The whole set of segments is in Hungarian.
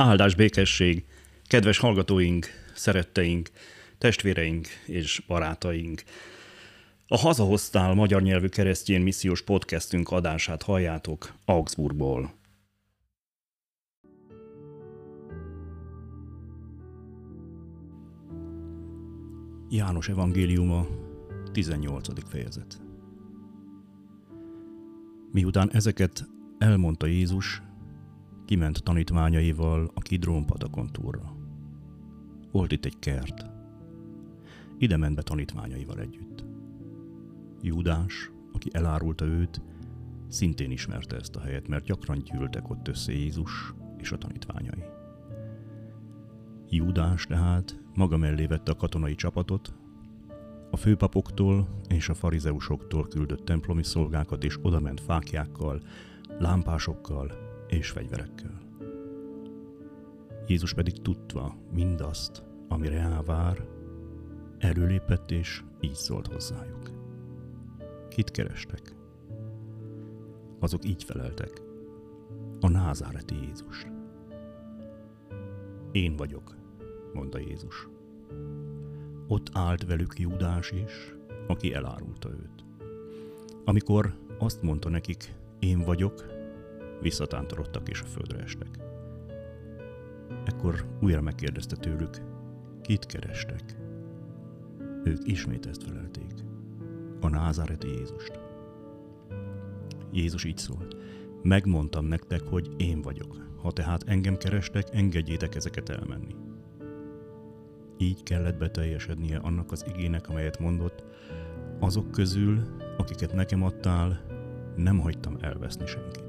Áldás békesség, kedves hallgatóink, szeretteink, testvéreink és barátaink. A Hazahoztál magyar nyelvű keresztjén missziós podcastünk adását halljátok Augsburgból. János evangéliuma, 18. fejezet. Miután ezeket elmondta Jézus, kiment tanítványaival a Kidrón patakon túlra. Volt itt egy kert. Ide ment be tanítványaival együtt. Júdás, aki elárulta őt, szintén ismerte ezt a helyet, mert gyakran gyűltek ott össze Jézus és a tanítványai. Júdás tehát maga mellé vette a katonai csapatot, a főpapoktól és a farizeusoktól küldött templomi szolgákat és odament fákjákkal, lámpásokkal és fegyverekkel. Jézus pedig tudva mindazt, amire elvár, előlépett és így szólt hozzájuk. Kit kerestek? Azok így feleltek. A názáreti Jézus. Én vagyok, mondta Jézus. Ott állt velük Júdás is, aki elárulta őt. Amikor azt mondta nekik, én vagyok, visszatántorodtak és a földre estek. Ekkor újra megkérdezte tőlük, kit kerestek? Ők ismét ezt felelték, a názáreti Jézust. Jézus így szólt, megmondtam nektek, hogy én vagyok. Ha tehát engem kerestek, engedjétek ezeket elmenni. Így kellett beteljesednie annak az igének, amelyet mondott, azok közül, akiket nekem adtál, nem hagytam elveszni senkit.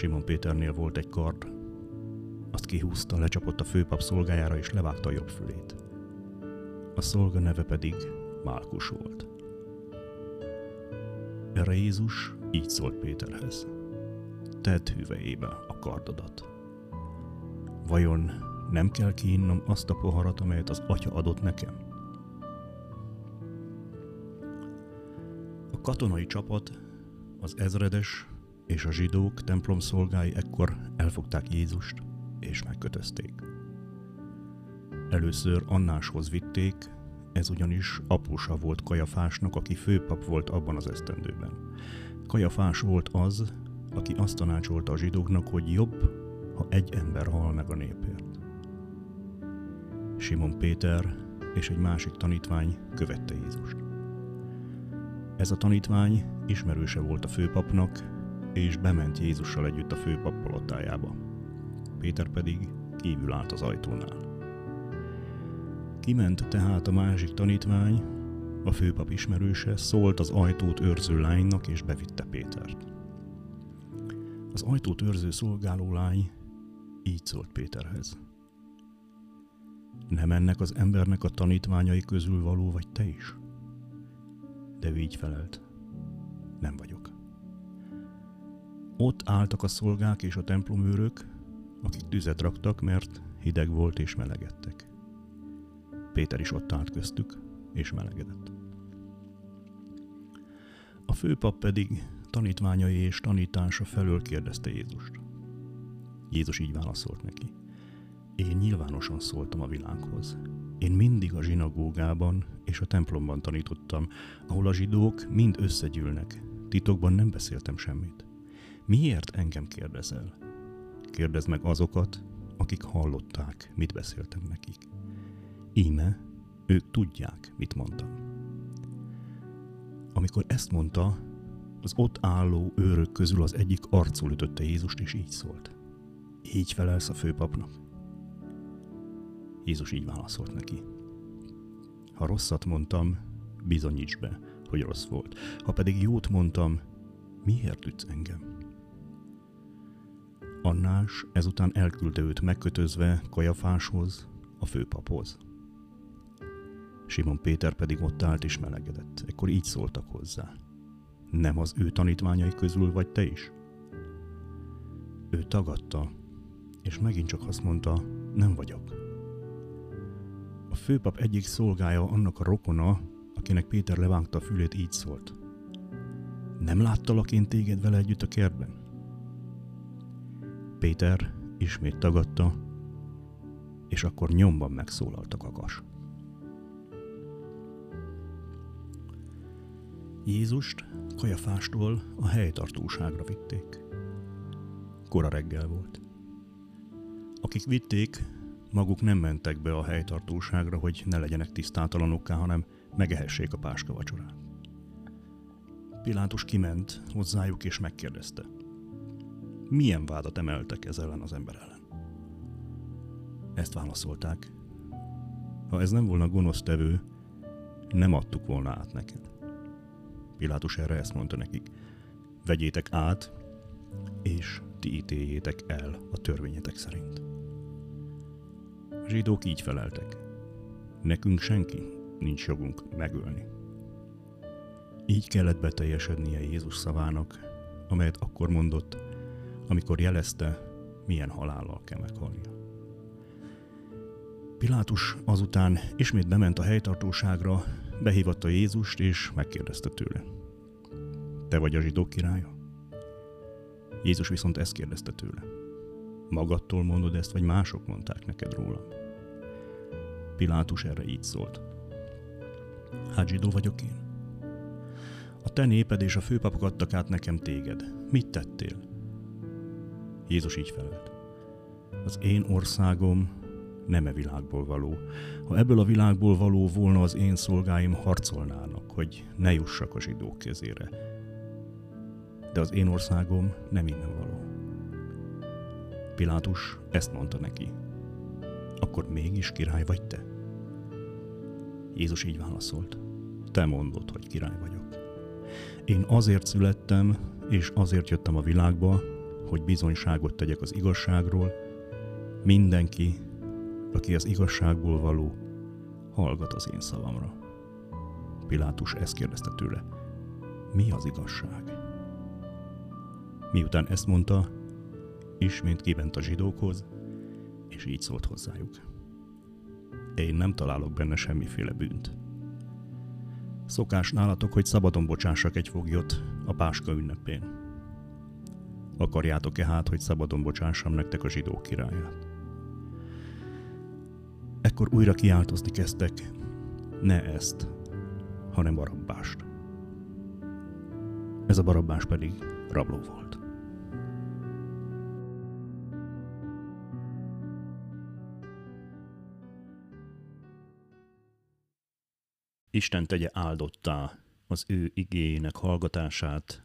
Simon Péternél volt egy kard, azt kihúzta, lecsapott a főpap szolgájára és levágta a jobb fülét. A szolga neve pedig Málkus volt. Erre Jézus így szólt Péterhez. Tedd hüvelyébe a kardodat. Vajon nem kell kiinnom azt a poharat, amelyet az atya adott nekem? A katonai csapat, az ezredes és a zsidók templom szolgái ekkor elfogták Jézust és megkötözték. Először Annáshoz vitték, ez ugyanis apósa volt Kajafásnak, aki főpap volt abban az esztendőben. Kajafás volt az, aki azt tanácsolta a zsidóknak, hogy jobb, ha egy ember hal meg a népért. Simon Péter és egy másik tanítvány követte Jézust. Ez a tanítvány ismerőse volt a főpapnak, és bement Jézussal együtt a főpap palotájába. Péter pedig kívül állt az ajtónál. Kiment tehát a másik tanítvány, a főpap ismerőse, szólt az ajtót őrző lánynak, és bevitte Pétert. Az ajtót őrző szolgáló lány így szólt Péterhez. Nem ennek az embernek a tanítványai közül való vagy te is? De ő így felelt. Ott álltak a szolgák és a templomőrök, akik tüzet raktak, mert hideg volt és melegedtek. Péter is ott állt köztük, és melegedett. A főpap pedig tanítványai és tanítása felől kérdezte Jézust. Jézus így válaszolt neki. Én nyilvánosan szóltam a világhoz. Én mindig a zsinagógában és a templomban tanítottam, ahol a zsidók mind összegyűlnek. Titokban nem beszéltem semmit. Miért engem kérdezel? Kérdezd meg azokat, akik hallották, mit beszéltem nekik. Íme, ők tudják, mit mondtam. Amikor ezt mondta, az ott álló őrök közül az egyik arcul ütötte Jézust, és így szólt. Így felelsz a főpapnak? Jézus így válaszolt neki. Ha rosszat mondtam, bizonyíts be, hogy rossz volt. Ha pedig jót mondtam, miért ütsz engem? Annás ezután elküldte őt megkötözve Kajafáshoz, a főpaphoz. Simon Péter pedig ott állt és melegedett. Ekkor így szóltak hozzá. Nem az ő tanítványai közül vagy te is? Ő tagadta, és megint csak azt mondta, nem vagyok. A főpap egyik szolgája annak a rokona, akinek Péter levágta a fülét, így szólt. Nem láttalak én téged vele együtt a kertben? Péter ismét tagadta, és akkor nyomban megszólalt a kakas. Jézust Kajafástól a helytartóságra vitték. Kora reggel volt. Akik vitték, maguk nem mentek be a helytartóságra, hogy ne legyenek tisztátalanokká, hanem megehessék a páska vacsorát. Pilátus kiment hozzájuk és megkérdezte. Milyen vádat emeltek ez ellen az ember ellen? Ezt válaszolták. Ha ez nem volna gonosz tevő, nem adtuk volna át neked. Pilátus erre ezt mondta nekik. Vegyétek át, és ti ítéljétek el a törvényetek szerint. A zsidók így feleltek. Nekünk senki nincs jogunk megölni. Így kellett beteljesednie Jézus szavának, amelyet akkor mondott, amikor jelezte, milyen halállal kell meghalnia. Pilátus azután ismét bement a helytartóságra, behívatta Jézust, és megkérdezte tőle. Te vagy a zsidók királya? Jézus viszont ezt kérdezte tőle. Magadtól mondod ezt, vagy mások mondták neked róla? Pilátus erre így szólt. Hát zsidó vagyok én. A te néped és a főpapok adtak át nekem téged. Mit tettél? Jézus így felelt. Az én országom nem e világból való. Ha ebből a világból való volna, az én szolgáim harcolnának, hogy ne jussak a zsidók kezére. De az én országom nem innen való. Pilátus ezt mondta neki. Akkor mégis király vagy te? Jézus így válaszolt. Te mondod, hogy király vagyok. Én azért születtem, és azért jöttem a világba, hogy bizonyságot tegyek az igazságról, mindenki, aki az igazságból való, hallgat az én szavamra. Pilátus ezt kérdezte tőle, mi az igazság? Miután ezt mondta, ismét kiment a zsidókhoz, és így szólt hozzájuk. Én nem találok benne semmiféle bűnt. Szokás nálatok, hogy szabadon bocsássak egy foglyot a Páska ünnepén. Akarjátok-e hát, hogy szabadon bocsássam nektek a zsidók királyát? Ekkor újra kiáltozni kezdtek, ne ezt, hanem barabbást. Ez a barabbás pedig rabló volt. Isten tegye áldottá az ő igényének hallgatását,